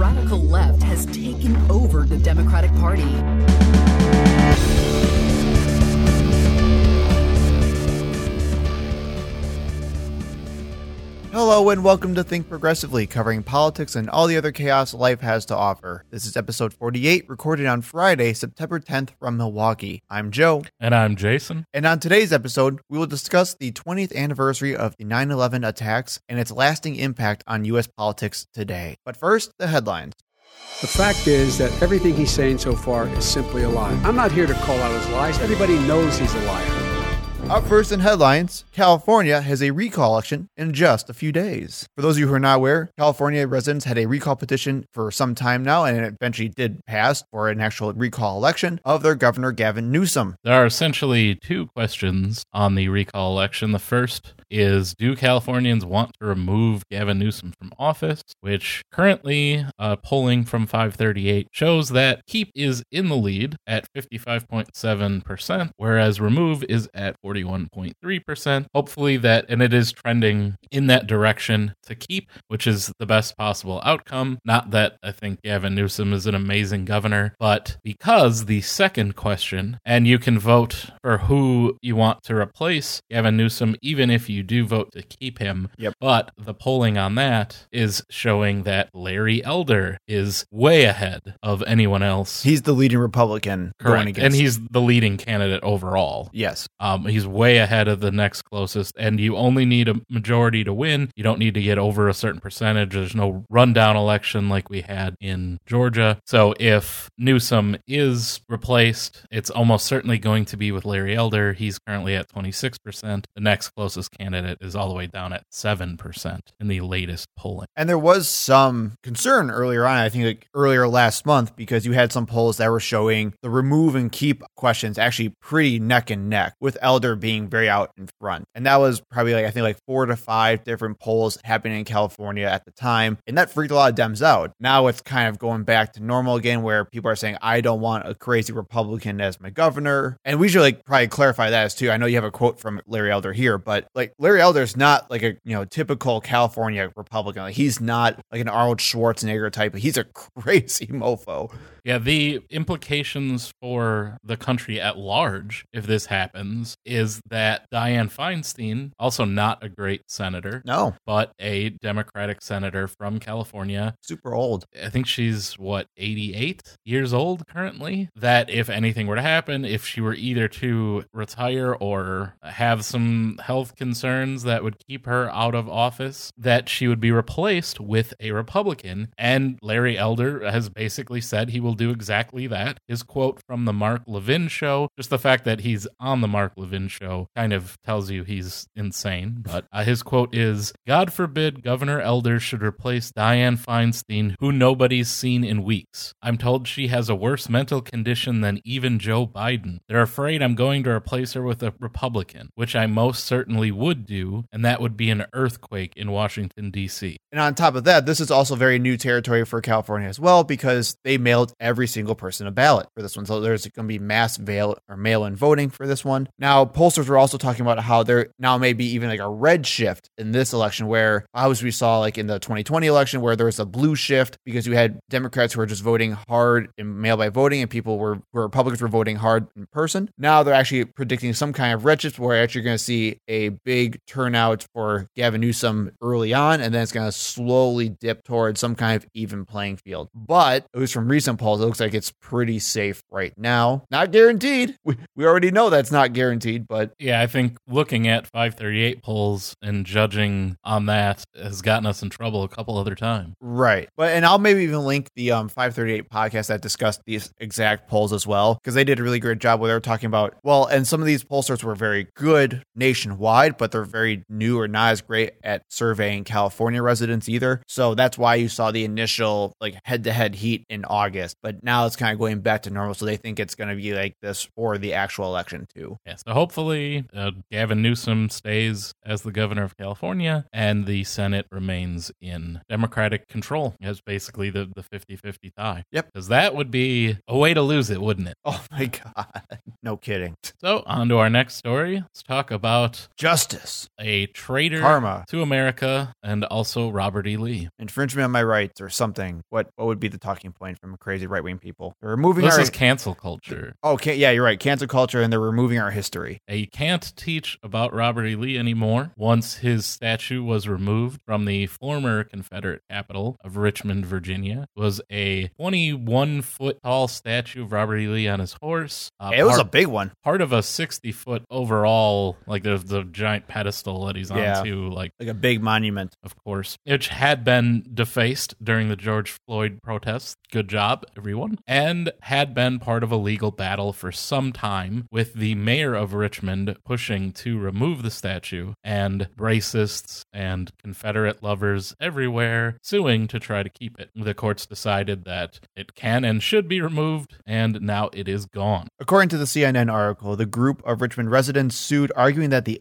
radical left has taken over the Democratic Party. Hello and welcome to Think Progressively, covering politics and all the other chaos life has to offer. This is episode 48, recorded on Friday, September 10th from Milwaukee. I'm Joe. And I'm Jason. And on today's episode, we will discuss the 20th anniversary of the 9 11 attacks and its lasting impact on U.S. politics today. But first, the headlines. The fact is that everything he's saying so far is simply a lie. I'm not here to call out his lies. Everybody knows he's a liar. Up first in headlines, California has a recall election in just a few days. For those of you who are not aware, California residents had a recall petition for some time now, and it eventually did pass for an actual recall election of their governor, Gavin Newsom. There are essentially two questions on the recall election. The first is Do Californians want to remove Gavin Newsom from office? Which currently, uh, polling from 538 shows that Keep is in the lead at 55.7%, whereas Remove is at 41.3%. Hopefully, that, and it is trending in that direction to Keep, which is the best possible outcome. Not that I think Gavin Newsom is an amazing governor, but because the second question, and you can vote for who you want to replace Gavin Newsom, even if you do vote to keep him. Yep. But the polling on that is showing that Larry Elder is way ahead of anyone else. He's the leading Republican going Correct. against. And he's the leading candidate overall. yes, Um, he's way ahead of the next closest, and you only need a majority to win. You don't need to get over a certain percentage. There's no rundown election like we had in Georgia. So if Newsom is replaced, it's almost certainly going to be with Larry Elder. He's currently at 26%. The next closest candidate is all the way down at 7% in the latest polling. And there was some concern earlier on, I think like earlier last month, because you had some polls that were showing the remove and keep questions actually pretty neck and neck, with Elder being very out in front. And that was probably like, I think like four to five different polls happening in California at the time. And that freaked a lot of Dems out. Now it's kind of going back to normal again, where people are saying, I don't want a crazy Republican as my governor. And we should like probably clarify that as too. I know you have a quote from Larry Elder here, but like Larry Elder's not like a, you know, typical California Republican. Like he's not like an Arnold Schwarzenegger type. He's a crazy mofo. Yeah, the implications for the country at large, if this happens, is that Dianne Feinstein, also not a great senator, No, but a Democratic senator from California. super old. I think she's, what, 88 years old currently? That if anything were to happen, if she were either to retire or have some health concerns that would keep her out of office, that she would be replaced with a Republican. And Larry Elder has basically said he will do exactly that. His quote from the Mark Levin show, just the fact that he's on the Mark Levin show kind of tells you he's insane. But uh, his quote is God forbid Governor Elder should replace Dianne Feinstein, who nobody's seen in weeks. I'm told she has a worse mental condition than even Joe Biden. They're afraid I'm going to replace her with a Republican, which I most certainly would do, and that would be an earthquake in Washington, D.C. And on top of that, this is also very new territory for California as well because they mailed every single person a ballot for this one. So there's going to be mass mail or mail-in voting for this one. Now, pollsters were also talking about how there now may be even like a red shift in this election, where as we saw like in the 2020 election, where there was a blue shift because you had Democrats who were just voting hard in mail by voting, and people were where Republicans were voting hard in person. Now they're actually predicting some kind of red shift where actually going to see a big turnout for Gavin Newsom early on, and then it's going to slowly dip towards some kind of even playing field. But at least from recent polls, it looks like it's pretty safe right now. Not guaranteed. We, we already know that's not guaranteed, but Yeah, I think looking at 538 polls and judging on that has gotten us in trouble a couple other times. Right. But and I'll maybe even link the um 538 podcast that discussed these exact polls as well because they did a really great job where they were talking about well, and some of these pollsters were very good nationwide, but they're very new or not as great at surveying California residents either. So that's why you saw the initial like head-to-head heat in August, but now it's kind of going back to normal so they think it's going to be like this for the actual election too. Yeah, so hopefully uh, Gavin Newsom stays as the governor of California and the Senate remains in Democratic control as basically the, the 50-50 tie. Yep. Because that would be a way to lose it, wouldn't it? Oh my god. No kidding. So on to our next story. Let's talk about Justice. Justice, A traitor Karma. to America and also Robert E. Lee. infringement on my rights, or something. What what would be the talking point from crazy right wing people? They're removing This our. is cancel culture. okay, yeah, you're right. Cancel culture, and they're removing our history. Uh, You can't teach about Robert E. Lee anymore once his statue was removed from the former Confederate capital of Richmond, Virginia. It was a 21 foot tall statue of Robert E. Lee on his horse. Uh, it was a big one. part of a 60 foot overall, like there's the giant pedestal that he's on Yeah. like Like a big monument. of course, which had been defaced during the George Floyd protests. Good job, everyone. And had been part of a legal battle for some time, with the mayor of Richmond pushing to remove the statue, and racists and Confederate lovers everywhere suing to try to keep it. The courts decided that it can and should be removed, and now it is gone. According to the CNN article, the group of Richmond residents sued, arguing that the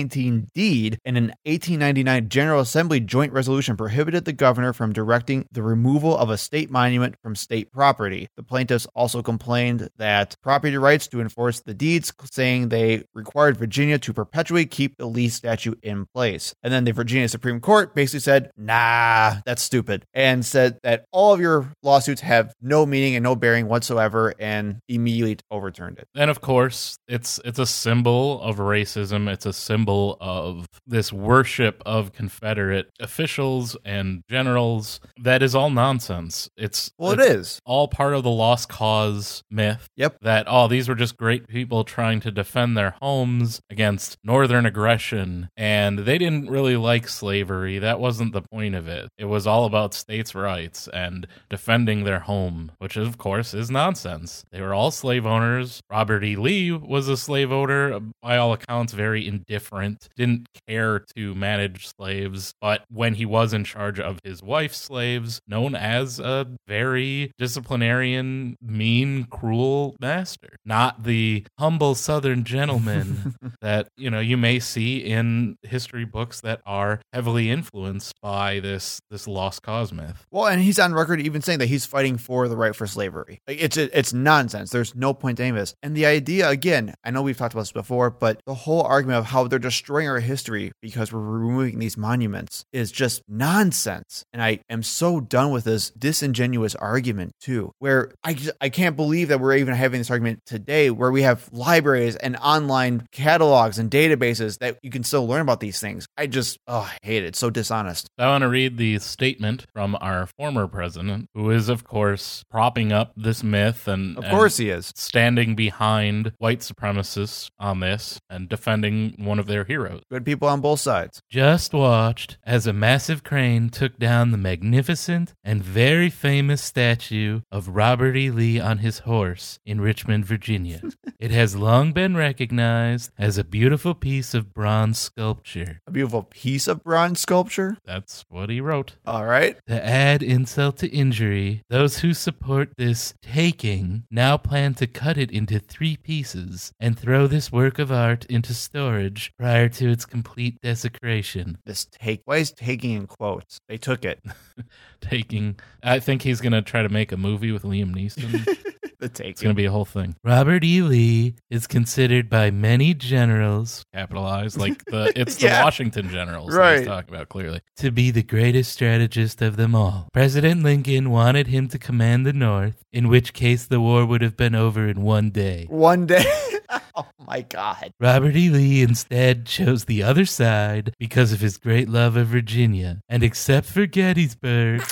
1819 deed and an 1899 General Assembly joint resolution prohibited the governor from directing the removal of a state monument from state property. The plaintiffs also complained that property rights to enforce the deeds, saying they required Virginia to perpetually keep the Lee statue in place. And then the Virginia Supreme Court basically said, nah, that's stupid, and said that all of your lawsuits have no meaning and no bearing whatsoever, and immediately overturned it. And of course, it's it's a symbol of racism. It's a symbol of this worship of Confederate officials and generals. That is all nonsense. It's Well, it it's all part of the lost cause myth. Yep. That oh, these were just great people trying to defend their homes against northern aggression, and they didn't really like slavery. That wasn't the point of it. It was all about states' rights and defending their home, which of course is nonsense. They were all slave owners. Robert E. Lee was a slave owner, by all accounts, very indifferent, didn't care to manage slaves, but when he was in charge of his wife's slaves, known as a very disciplinarian, mean, cruel master. Not the humble southern gentleman that, you know, you may see in history books that are heavily influenced by this this lost cause myth. Well, and he's on record even saying that he's fighting for the right for slavery. Like, It's it's nonsense. There's no point to any of this. And the idea, again, I know we've talked about this before, but the whole argument of how they're destroying our history because we're removing these monuments is just nonsense. And I am so done with this disingenuous argument too, where I just, I can't believe that we're even having this argument today, where we have libraries and online catalogs and databases that you can still learn about these things. I just oh, I hate it. It's so dishonest. I want to read the statement from our former president, who is, of course, propping up this myth and, Of and course he is. standing behind white supremacists on this and defending one of their heroes. Good people on both sides. Just watched as a massive crane took down the magnificent and very famous statue of Robert E. Lee on his horse in Richmond, Virginia. it has long been recognized as a beautiful piece of bronze sculpture. A beautiful piece of bronze sculpture. That's what he wrote. All right. To add insult to injury, those who support this taking now plan to cut it into three pieces and throw this work of art into storage prior to its complete desecration. This take. Why is taking in quotes? They took it. Taking, I think he's going to try to make a movie with Liam Neeson. the It's going to be a whole thing. Robert E. Lee is considered by many generals, capitalized, like the it's Yeah. the Washington generals that he's Right. talking about clearly, to be the greatest strategist of them all. President Lincoln wanted him to command the North, in which case the war would have been over in one day. One day. oh my god. Robert E. Lee instead chose the other side because of his great love of Virginia, and except for Gettysburg,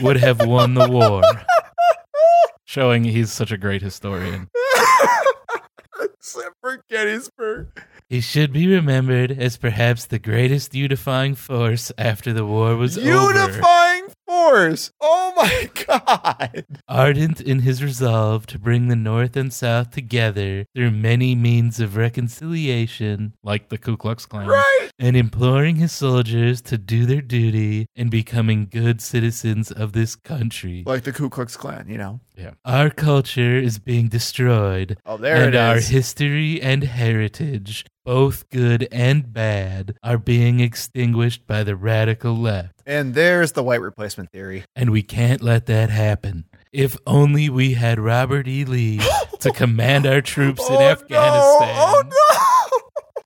would have won the war. Showing he's such a great historian. Except for Gettysburg. He should be remembered as perhaps the greatest unifying force after the war was over. Unifying force. Oh my god. Ardent in his resolve to bring the North and South together through many means of reconciliation, like the Ku Klux Klan, Right. and imploring his soldiers to do their duty in becoming good citizens of this country. Like the Ku Klux Klan, you know. Yeah. Our culture is being destroyed, Oh, there and it our history and heritage, both good and bad, are being extinguished by the radical left. and there's the white replacement theory. And we can't let that happen. If only we had Robert E. Lee to command our troops in Oh, no. Oh, Afghanistan. Oh no.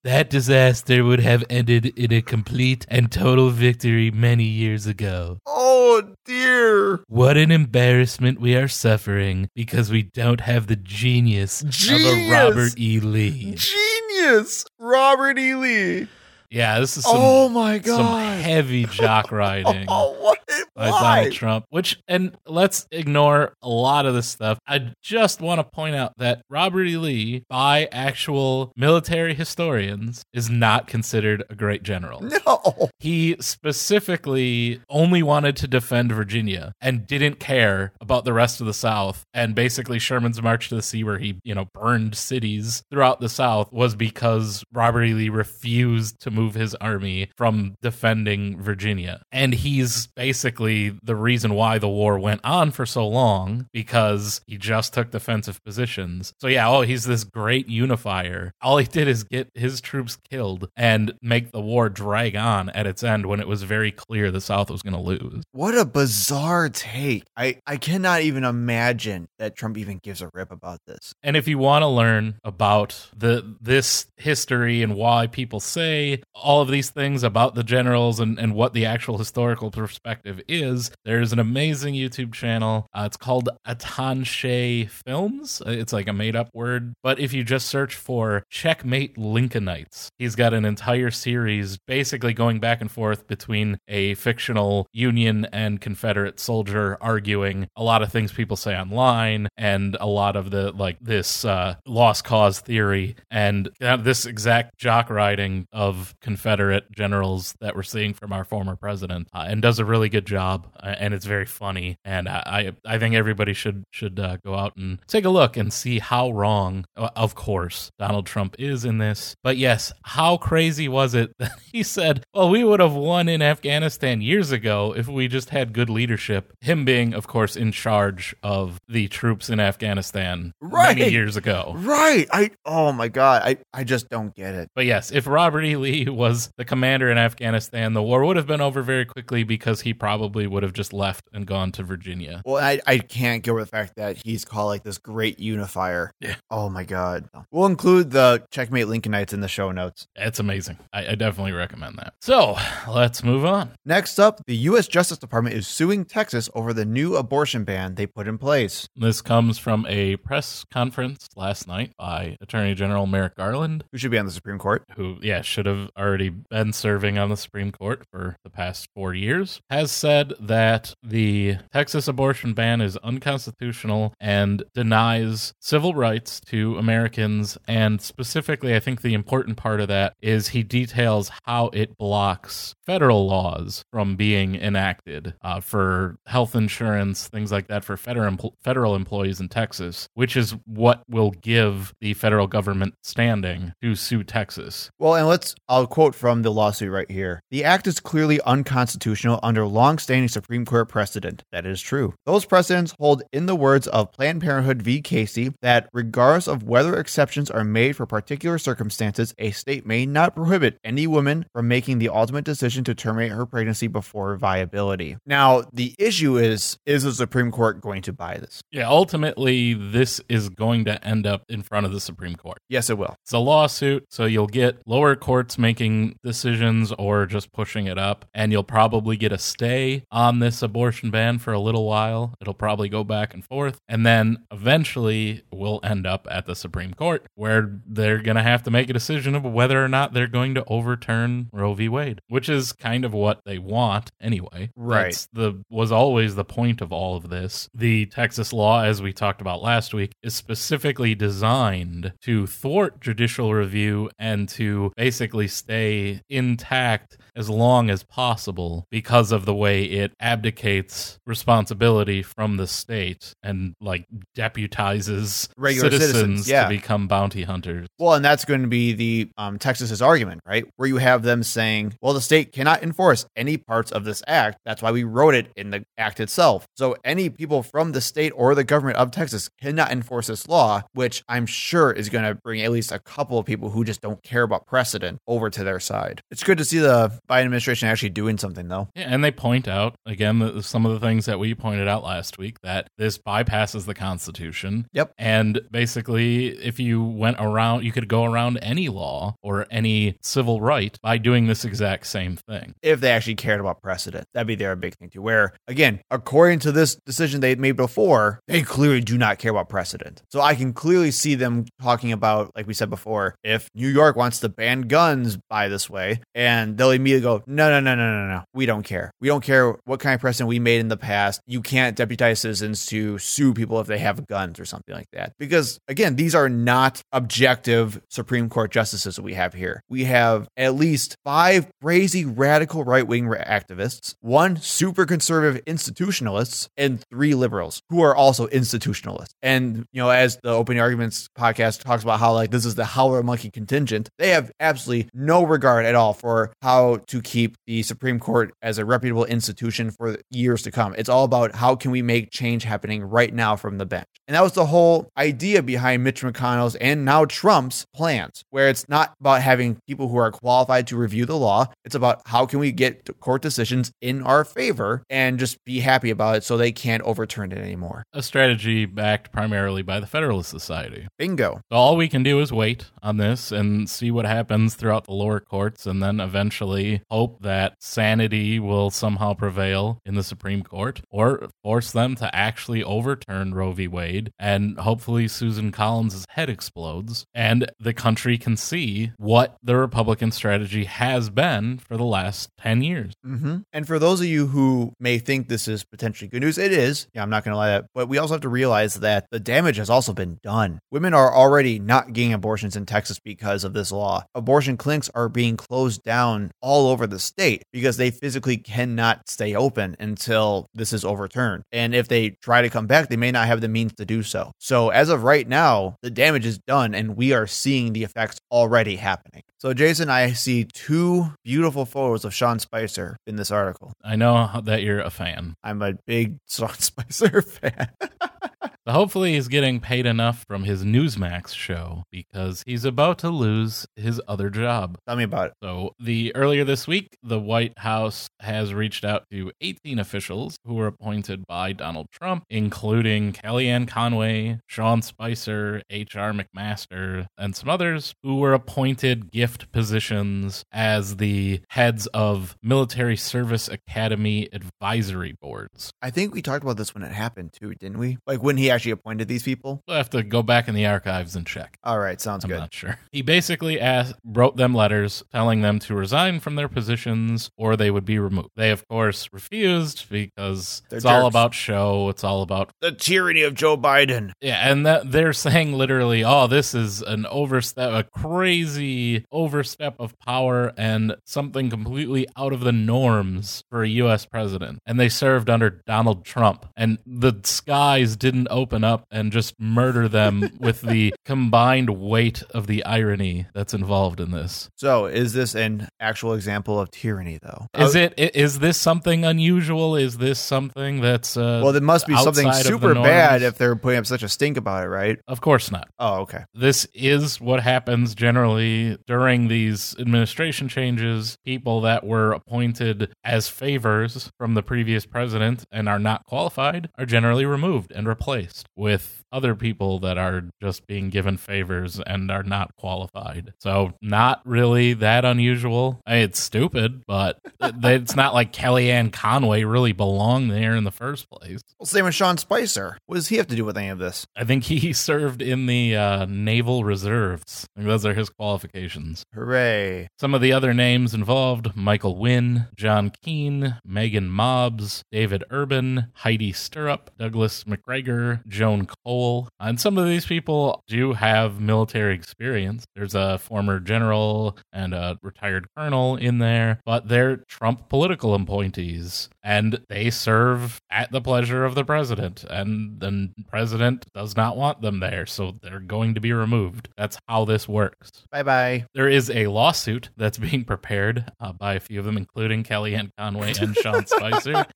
That disaster would have ended in a complete and total victory many years ago. Oh dear. What an embarrassment we are suffering because we don't have the genius, of a Robert E. Lee. Genius. Robert E. Lee. Yeah, this is some, oh my some heavy jock riding. Oh, what? by Why? Donald Trump. Which, and let's ignore a lot of this stuff. I just want to point out that Robert E. Lee, by actual military historians, is not considered a great general. No. He specifically only wanted to defend Virginia and didn't care about the rest of the South. And basically, Sherman's March to the Sea, where he, you know, burned cities throughout the South, was because Robert E. Lee refused to move his army from defending Virginia. And he's basically the reason why the war went on for so long because he just took defensive positions. So, yeah, oh, he's this great unifier. All he did is get his troops killed and make the war drag on at its end when it was very clear the South was going to lose. What a bizarre take. I, I cannot even imagine that Trump even gives a rip about this. And if you want to learn about the this history and why people say all of these things about the generals and, and what the actual historical perspective is, there's an amazing YouTube channel. Uh, it's called Atun-Shei Films. Uh, It's like a made up word. But if you just search for Checkmate Lincolnites, he's got an entire series basically going back and forth between a fictional Union and Confederate soldier arguing a lot of things people say online and a lot of the like this uh, lost cause theory and uh, this exact jock riding of Confederate generals that we're seeing from our former president, uh, and does a really good job, uh, and it's very funny, and I I, think everybody should should uh, go out and take a look and see how wrong, uh, of course, Donald Trump is in this, but yes, how crazy was it that he said, well, we would have won in Afghanistan years ago if we just had good leadership. Him being, of course, in charge of the troops in Afghanistan Right. many years ago. Right. I oh my god. I, I just don't get it. But yes, if Robert E. Lee was the commander in Afghanistan, the war would have been over very quickly because he probably would have just left and gone to Virginia. Well, I, I can't get over the fact that he's called like this great unifier. Yeah. Oh my god. We'll include the Checkmate Lincolnites in the show notes. It's amazing. I, I definitely recommend that. So let's move on. Next up, the U.S. Justice Department is suing Texas over the new abortion ban they put in place. This comes from a press conference last night by Attorney General Merrick Garland, Who should be on the Supreme Court? who, yeah, should have already been serving on the Supreme Court for the past four years, has said that the Texas abortion ban is unconstitutional and denies civil rights to Americans. And specifically, I think the important part of that is he details how it blocks federal laws from being enacted uh, for health insurance, things like that, for federal, federal employees in Texas, which is what will give the federal government standing to sue Texas. Well, and let's, I'll quote from the lawsuit right here. The act is clearly unconstitutional under longstanding Supreme Court precedent. That is true. Those precedents hold, in the words of Planned Parenthood v. Casey, that regardless of whether exceptions are made for particular circumstances, a state may not prohibit any woman from making the ultimate decision to terminate her pregnancy before viability. Now, the issue is is the Supreme Court going to buy this? Yeah, ultimately, this is going to end up in front of the Supreme Court. Yes, it will. It's a lawsuit, so you'll get lower courts making decisions or just pushing it up, and you'll probably get a stay on this abortion ban for a little while. It'll probably go back and forth, and then eventually we'll end up at the Supreme Court where they're going to have to make a decision of whether or not they're going to overturn Roe v. Wade, which is kind of what they want anyway. Right. That's the was always the point of all of this. The Texas law, as we talked about last week, is specifically designed to thwart judicial review and to basically stay intact as long as possible because of the way it abdicates responsibility from the state and like deputizes Regular citizens, yeah. to become bounty hunters. Well, and that's going to be the um, Texas's argument, right? Where you have them saying, "Well, the state cannot enforce any parts of this act. That's why we wrote it in the act itself. So any people from the state or the government of Texas cannot enforce this law, which I'm sure is going to bring at least a couple of people who just don't care about precedent over to their side. It's good to see the Biden administration actually doing something though. Yeah, and they point out again some of the things that we pointed out last week that this bypasses the Constitution. Yep. And basically, if you went around, you could go around any law or any civil right by doing this exact same thing. If they actually cared about precedent, that'd be their big thing too. Where again, according to this decision they made before, they clearly do not care about precedent. So I can clearly see them talking about, like we said before, if New York wants to ban guns by this way, and they'll immediately go, no, no, no, no, no, no, we don't care. We don't care what kind of precedent we made in the past. You can't deputize citizens to sue people if they have guns or something like that. Because again, these are not objective Supreme Court justices that we have here. We have at least five crazy radical right wing activists, one super conservative institutionalists, and three liberals who are also institutionalists. And, you know, as the opening arguments podcast talks about how like this is the howler monkey contingent, they have absolutely no regard at all for how to keep the Supreme Court as a reputable institution for years to come. It's all about how can we make change happening right now from the bench. And that was the whole idea behind Mitch McConnell's and now Trump's plans, where it's not about having people who are qualified to review the law. It's about how can we get court decisions in our favor and just be happy about it so they can't overturn it anymore. A strategy backed primarily by the Federalist Society. Bingo. So all we can do is wait on this and see what happens throughout the lower courts and then eventually hope that sanity will somehow prevail in the Supreme Court or force them to actually overturn Roe v. Wade and hopefully Susan Collins' head explodes and the country can see what the Republican strategy has been for the last 10 years. Mm-hmm. And for those of you who may think this is potentially good news, it is. Yeah, I'm not going to lie that. But we also have to realize that the damage has also been done. Women are already not getting abortions in Texas because of this law. Abortion clinics are being closed down all over the state because they physically cannot stay open until this is overturned. And if they try to come back, they may not have the means to do so. So as of right now, the damage is done and we are seeing the effects already happening. So, Jason, I see two beautiful photos of Sean Spicer in this article. I know that you're a fan. I'm a big Sean Spicer fan. So hopefully he's getting paid enough from his Newsmax show because he's about to lose his other job. Tell me about it. So the earlier this week, the White House has reached out to 18 officials who were appointed by Donald Trump, including Kellyanne Conway, Sean Spicer, H.R. McMaster, and some others who were appointed gift positions as the heads of military service academy advisory boards. I think we talked about this when it happened too, didn't we? Like when he actually appointed these people? We'll have to go back in the archives and check. All right, sounds I'm good. not sure. He basically asked, wrote them letters telling them to resign from their positions or they would be removed. They, of course, refused because They're it's all about show. It's all about The tyranny of Joe Biden. yeah, and that they're saying literally, "Oh, this is an overstep, a crazy overstep of power, and something completely out of the norms for a U.S. president." And they served under Donald Trump, and the skies didn't open up and just murder them with the combined weight of the irony that's involved in this. So, is this an actual example of tyranny, though? Is it? i- Is this something unusual? Is this something that's uh, Well, there must be something outside of the super bad if they're putting up such a stink about it, right? Of course not. Oh, okay. this is what happens generally during these administration changes. People that were appointed as favors from the previous president and are not qualified are generally removed and replaced with other people that are just being given favors and are not qualified. So, not really that unusual. I mean, it's stupid, but it's not like Kellyanne Conway really belonged there in the first place. Well, same with Sean Spicer. What does he have to do with any of this? I think he served in the uh, Naval Reserves. I think those are his qualifications. Hooray. Some of the other names involved Michael Wynne, John Keane, Meaghan Mobbs, David Urban, Heidi Stirrup, Douglas Macgregor, Joan Cole. And some of these people do have military experience. There's a former general and a retired colonel in there, but they're Trump political appointees and they serve at the pleasure of the president. And the president does not want them there, so they're going to be removed. That's how this works. Bye bye. There is a lawsuit that's being prepared uh, by a few of them, including Kellyanne Conway and Sean Spicer.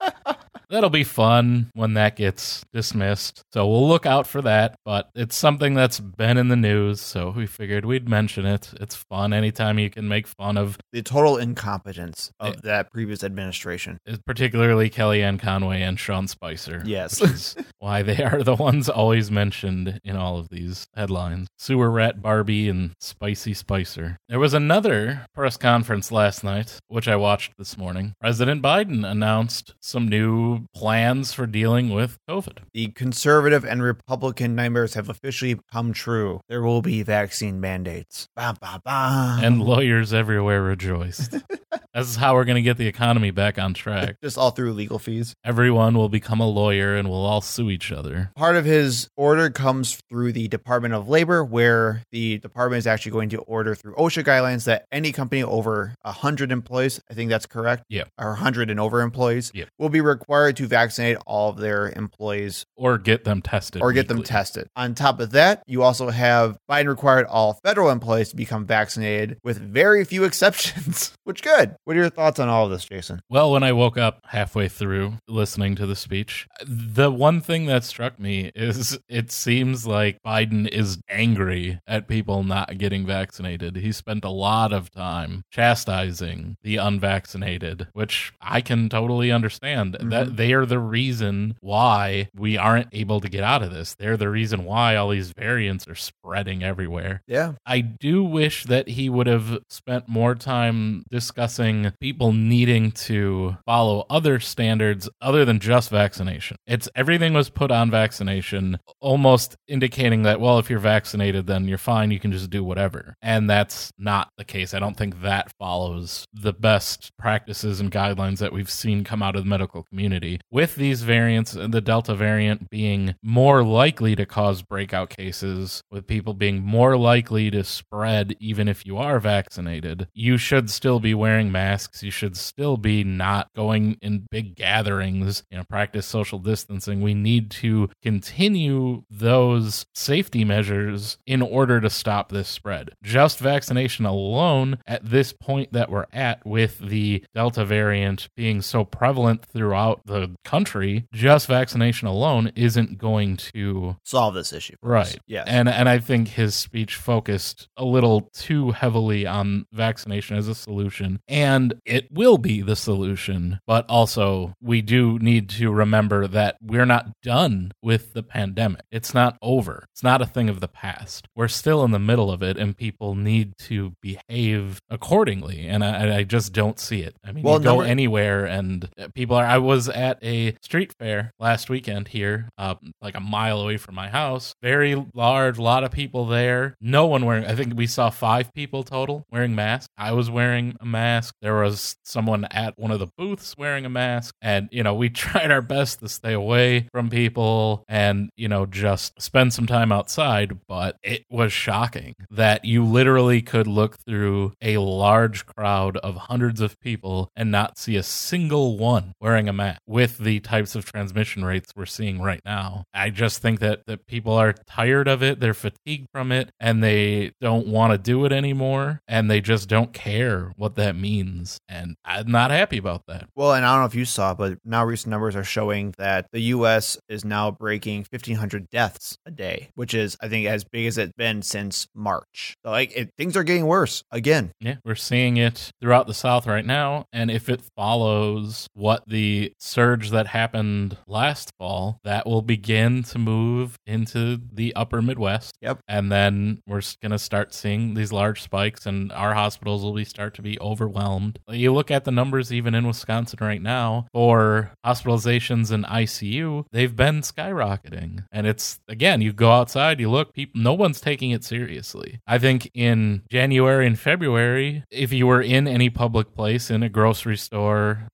That'll be fun when that gets dismissed. So we'll look out for that. But it's something that's been in the news, so we figured we'd mention it. It's fun anytime you can make fun of, The total incompetence of Yeah. that previous administration. particularly Kellyanne Conway and Sean Spicer. Yes. why they are the ones always mentioned in all of these headlines. Sewer Rat Barbie and Spicy Spicer. There was another press conference last night, which I watched this morning. President Biden announced some new plans for dealing with COVID. The conservative and Republican nightmares have officially come true. There will be vaccine mandates. Ba, ba, ba. And lawyers everywhere rejoiced. this is how we're going to get the economy back on track. just all through legal fees. Everyone will become a lawyer and we'll all sue each other. Part of his order comes through the Department of Labor, where the department is actually going to order through OSHA guidelines that any company over 100 employees, I think that's correct, Yep. or 100 and over employees, Yep. will be required to vaccinate all of their employees Or get them tested. or get them tested. On top of that, you also have Biden required all federal employees to become vaccinated with very few exceptions, which good. What are your thoughts on all of this, Jason? Well, when I woke up halfway through listening to the speech, the one thing that struck me is it seems like Biden is angry at people not getting vaccinated. He spent a lot of time chastising the unvaccinated, which I can totally understand. That mm-hmm. They are the reason why we aren't able to get out of this. They're the reason why all these variants are spreading everywhere. Yeah. I do wish that he would have spent more time discussing people needing to follow other standards other than just vaccination. It's everything was put on vaccination, almost indicating that, well, if you're vaccinated, then you're fine. You can just do whatever. And that's not the case. I don't think that follows the best practices and guidelines that we've seen come out of the medical community. With these variants, the Delta variant being more likely to cause breakout cases, with people being more likely to spread even if you are vaccinated, you should still be wearing masks. You should still be not going in big gatherings, you know, practice social distancing. We need to continue those safety measures in order to stop this spread. Just vaccination alone at this point that we're at with the Delta variant being so prevalent throughout the country, just vaccination alone isn't going to Solve this issue. Right. Yes. And and I think his speech focused a little too heavily on vaccination as a solution. And it will be the solution, but also we do need to remember that we're not done with the pandemic. It's not over. It's not a thing of the past. We're still in the middle of it and people need to behave accordingly. And I, I just don't see it. I mean, Well, you go number- anywhere and people are I was at a street fair last weekend here, uh, like a mile away from my house. Very large, lot of people there. No one wearing I think we saw five people total wearing masks. I was wearing a mask. There was someone at one of the booths wearing a mask. And, you know, we tried our best to stay away from people and, you know, just spend some time outside, but it was shocking that you literally could look through a large crowd of hundreds of people and not see a single one wearing a mask with the types of transmission rates we're seeing right now. I just think that, that people are tired of it, they're fatigued from it, and they don't want to do it anymore, and they just don't care what that means. And I'm not happy about that. Well, and I don't know if you saw, but now recent numbers are showing that the U.S. is now breaking 1,500 deaths a day, which is, I think, as big as it's been since March. So, like, it, things are getting worse again. Yeah, we're seeing it throughout the South right now. And if it follows what the surge that happened last fall, that will begin to move into the upper Midwest. Yep. And then we're going to start seeing these large spikes, and our hospitals will be start to be overwhelmed. You look at the numbers even in Wisconsin right now for hospitalizations in ICU, they've been skyrocketing. And it's again, you go outside, you look, people, no one's taking it seriously. I think in January and February, if you were in any public place, in a grocery store,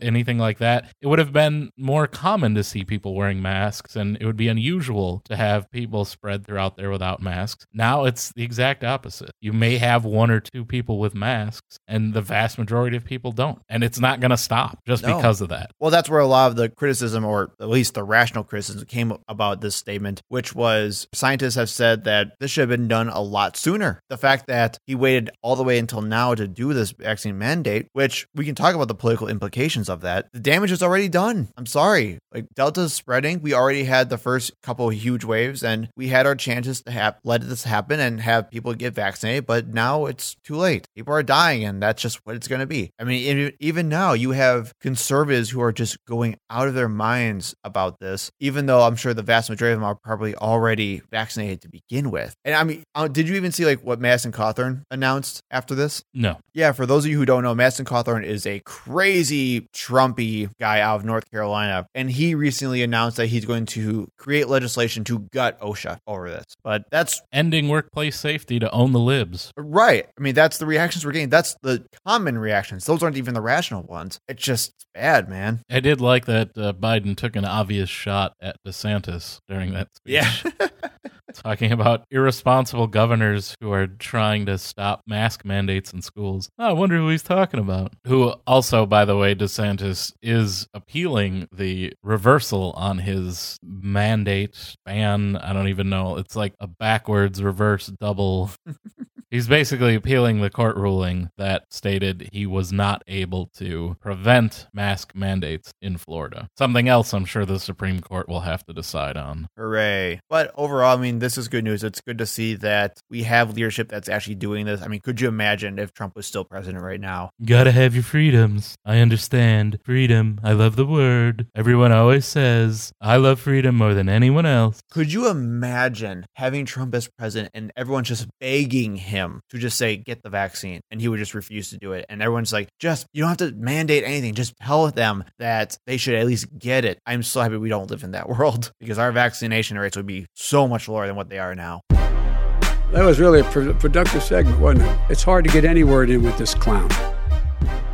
anything like that, it would have been more common to see people wearing masks, and it would be unusual to have people spread throughout there without masks. Now it's the exact opposite. You may have one or two people with masks, and the vast majority of people don't, and it's not going to stop just No. because of that. Well, that's where a lot of the criticism, or at least the rational criticism came about this statement, which was scientists have said that this should have been done a lot sooner. The fact that he waited all the way until now to do this vaccine mandate, which we can talk about the political implications of that. The damage is already done. I'm sorry. Like Delta's spreading. We already had the first couple of huge waves and we had our chances to have let this happen and have people get vaccinated, but now it's too late. People are dying and that's just what it's going to be. I mean, even, even now you have conservatives who are just going out of their minds about this, even though I'm sure the vast majority of them are probably already vaccinated to begin with. And I mean, uh, did you even see like what Madison Cawthorn announced after this? No. Yeah, for those of you who don't know, Madison Cawthorn is a crazy Trumpy guy out of North Carolina, and he recently announced that he's going to create legislation to gut OSHA over this. But that's Ending workplace safety to own the libs. right. I mean, that's the reactions we're getting. That's the common reactions. Those aren't even the rational ones. It's just bad, man. I did like that uh, Biden took an obvious shot at DeSantis during that speech. Yeah. Talking about irresponsible governors who are trying to stop mask mandates in schools. I wonder who he's talking about. Who also, by the way, DeSantis is appealing the reversal on his mandate ban. I don't even know. It's like a backwards reverse double. He's basically appealing the court ruling that stated he was not able to prevent mask mandates in Florida. Something else I'm sure the Supreme Court will have to decide on. Hooray. But overall, I mean, this is good news. It's good to see that we have leadership that's actually doing this. I mean, could you imagine if Trump was still president right now? Gotta have your freedoms. I understand. Freedom. I love the word. Everyone always says, I love freedom more than anyone else. Could you imagine having Trump as president and everyone's just begging him to just say, get the vaccine? And he would just refuse to do it. And everyone's like, just, you don't have to mandate anything. Just tell them that they should at least get it. I'm so happy we don't live in that world because our vaccination rates would be so much lower than what they are now. That was really a productive segment, wasn't it? It's hard to get any word in with this clown.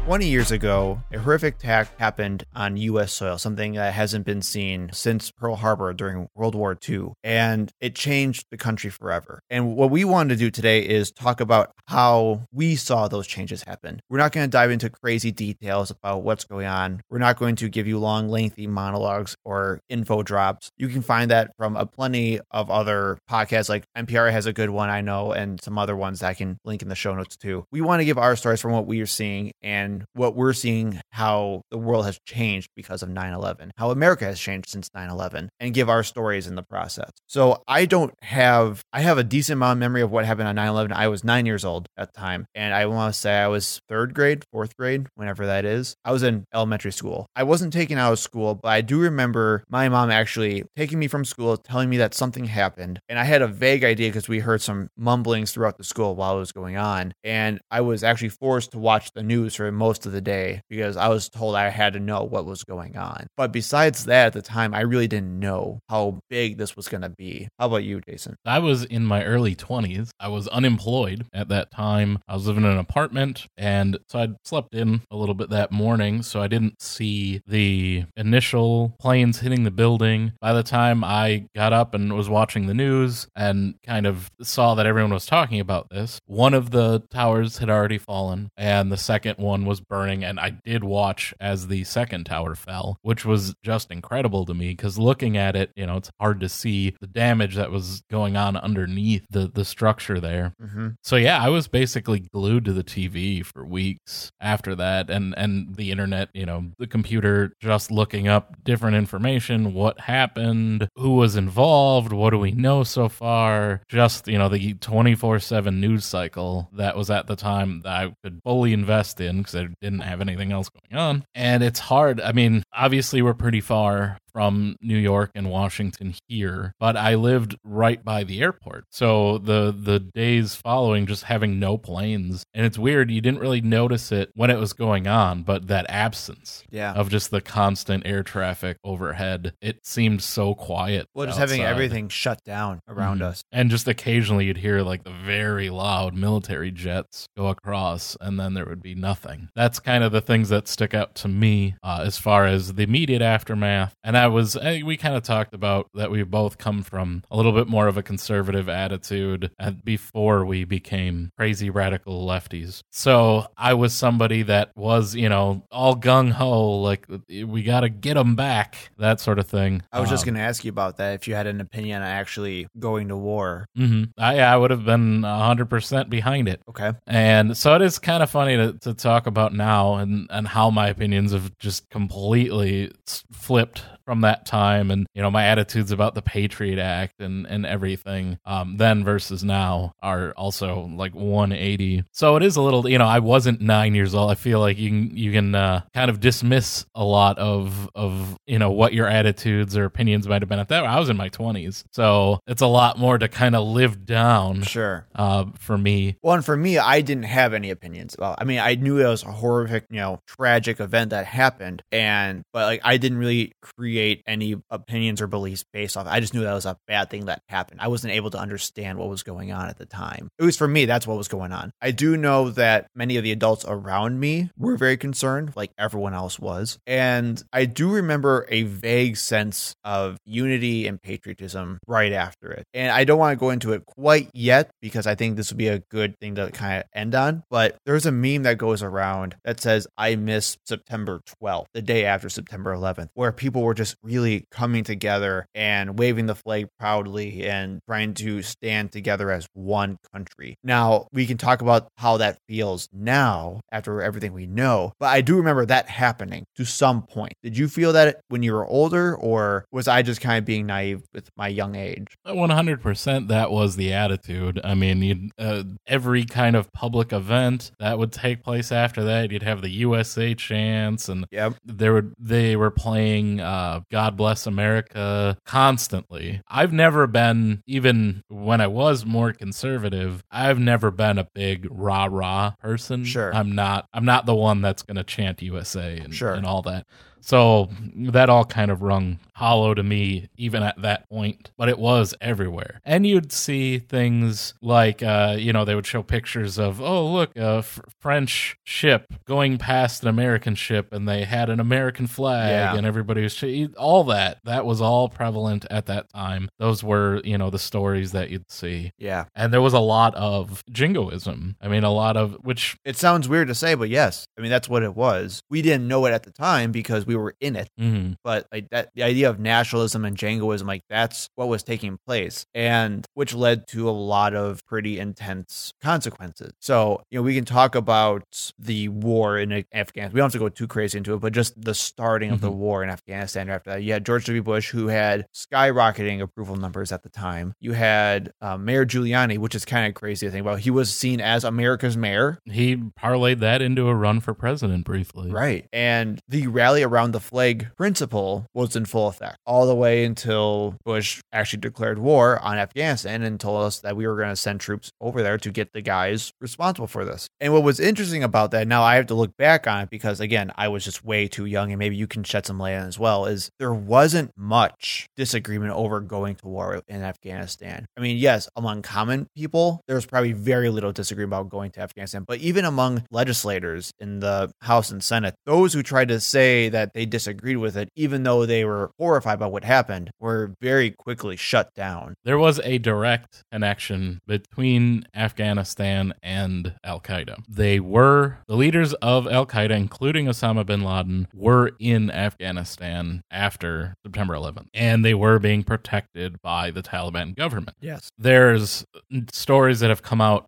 20 years ago, a horrific attack happened on U.S. soil, something that hasn't been seen since Pearl Harbor during World War II, and it changed the country forever. And what we wanted to do today is talk about how we saw those changes happen. We're not going to dive into crazy details about what's going on. We're not going to give you long, lengthy monologues or info drops. You can find that from a plenty of other podcasts, like NPR has a good one, I know, and some other ones that I can link in the show notes too. We want to give our stories from what we are seeing and what we're seeing how the world has changed because of 9-11 how america has changed since 9-11 and give our stories in the process. So i don't have i have a decent amount of memory of what happened on 9-11 i was nine years old at the time and i want to say i was third grade fourth grade whenever that is. I was in elementary school. I wasn't taken out of school but i do remember my mom actually taking me from school telling me that something happened and i had a vague idea because we heard some mumblings throughout the school while it was going on and i was actually forced to watch the news for most of the day because I was told I had to know what was going on. But besides that, at the time, I really didn't know how big this was going to be. How about you, Jason? I was in my early 20s. I was unemployed at that time. I was living in an apartment, and so I'd slept in a little bit that morning, so I didn't see the initial planes hitting the building. By the time I got up and was watching the news and kind of saw that everyone was talking about this, one of the towers had already fallen, and the second one was burning. And I did watch as the second tower fell, which was just incredible to me because looking at it, you know, it's hard to see the damage that was going on underneath the, the structure there. Mm-hmm. So yeah, I was basically glued to the TV for weeks after that, and and the internet, you know, the computer, just looking up different information, what happened, who was involved, what do we know so far, just you know the twenty four seven news cycle that was at the time that I could fully invest in because I didn't have anything else going on, and it's hard. I mean, obviously we're pretty far from New York and Washington here, but I lived right by the airport. So the the days following just having no planes. And it's weird, you didn't really notice it when it was going on, but that absence Yeah. of just the constant air traffic overhead, it seemed so quiet. Well, just having everything shut down around Mhm. us. And just occasionally you'd hear like the very loud military jets go across, and then there would be nothing. That's kind of the things that stick out to me uh, as far as the immediate aftermath. And I was, I, we kind of talked about that we both come from a little bit more of a conservative attitude at, before we became crazy radical lefties. So I was somebody that was, you know, all gung ho, like we got to get them back, that sort of thing. I was just Um, going to ask you about that. If you had an opinion on actually going to war. hmm I, I would have been 100% behind it. Okay. And so it is kind of funny to, to talk about now and, and how my opinions have just completely flipped from that time and you know my attitudes about the patriot act and and everything um then versus now are also like 180 so it is a little you know i wasn't nine years old. I feel like you can you can uh, kind of dismiss a lot of of you know what your attitudes or opinions might have been at that. I was in my 20s so it's a lot more to kind of live down Sure. uh for me. Well, and for me, I didn't have any opinions. About. I mean, I knew it was a horrific, you know, tragic event that happened, and but like I didn't really create any opinions or beliefs based off. I just knew that was a bad thing that happened. I wasn't able to understand what was going on at the time. It was for me. That's what was going on. I do know that many of the adults around me were very concerned, like everyone else was, and I do remember a vague sense of unity and patriotism right after it. And I don't want to go into it quite yet because I think this would be a good thing to kind of end on. But there's a meme that goes around that says, I miss September 12th, the day after September 11th, where people were just really coming together and waving the flag proudly and trying to stand together as one country. Now, we can talk about how that feels now after everything we know, but I do remember that happening to some point. Did you feel that when you were older, or was I just kind of being naive with my young age? One hundred percent. That was the attitude. I mean, you'd, uh, every kind of public event that would take place after that, you'd have the USA chants, and Yep. there would they were playing uh, Uh, "God Bless America" constantly. I've never been, even when I was more conservative, I've never been a big rah rah person. Sure. I'm not. I'm not the one that's going to chant USA and, Sure. and all that. So that all kind of rung hollow to me, even at that point. But it was everywhere, and you'd see things like, uh, you know, they would show pictures of, oh, look, a f- French ship going past an American ship, and they had an American flag, Yeah. and everybody was ch- all that. That was all prevalent at that time. Those were, you know, the stories that you'd see, Yeah. and there was a lot of jingoism. I mean, a lot of which It sounds weird to say, but yes. I mean, that's what it was. We didn't know it at the time because we were in it. mhm. But like that, the idea of nationalism and jingoism, like that's what was taking place, and which led to a lot of pretty intense consequences. So, you know, we can talk about the war in Afghanistan. We don't have to go too crazy into it, but just the starting of the Mhm. war in Afghanistan after that. You had George W. Bush, who had skyrocketing approval numbers at the time. You had uh, Mayor Giuliani, which is kind of crazy to think about. He was seen as America's mayor. he parlayed that into a run for president briefly. Right. And the rally around the flag principle was in full effect all the way until Bush actually declared war on Afghanistan and told us that we were going to send troops over there to get the guys responsible for this. And what was interesting about that, now I have to look back on it because, again, I was just way too young and maybe you can shed some light on as well, is there wasn't much disagreement over going to war in Afghanistan. I mean, yes, among common people, there was probably very little disagreement about going to Afghanistan, but even among legislators in the House and Senate, those who tried to say that they disagreed with it, even though they were horrified by what happened, were very quickly shut down. There was a direct connection between Afghanistan and Al Qaeda. They were the leaders of Al Qaeda, including Osama bin Laden, were in Afghanistan after September 11th, and they were being protected by the Taliban government. Yes. There's stories that have come out